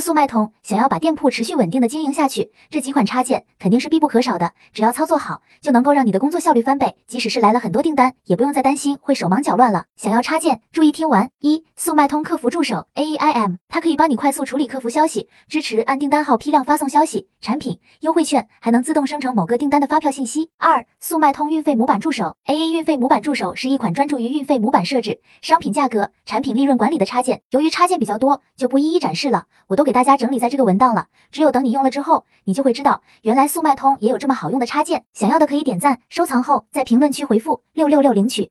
速卖通想要把店铺持续稳定的经营下去，这几款插件肯定是必不可少的。只要操作好，就能够让你的工作效率翻倍。即使是来了很多订单，也不用再担心会手忙脚乱了。想要插件，注意听完：一、速卖通客服助手 AEIM，它可以帮你快速处理客服消息，支持按订单号批量发送消息、产品优惠券，还能自动生成某个订单的发票信息。二、速卖通运费模板助手 AA 运费模板助手是一款专注于运费模板设置、商品价格、产品利润管理的插件。由于插件比较多，就不一一展示了，我都给大家整理在这个文档了。只有等你用了之后，你就会知道，原来速卖通也有这么好用的插件。想要的可以点赞收藏后，在评论区回复六六六领取。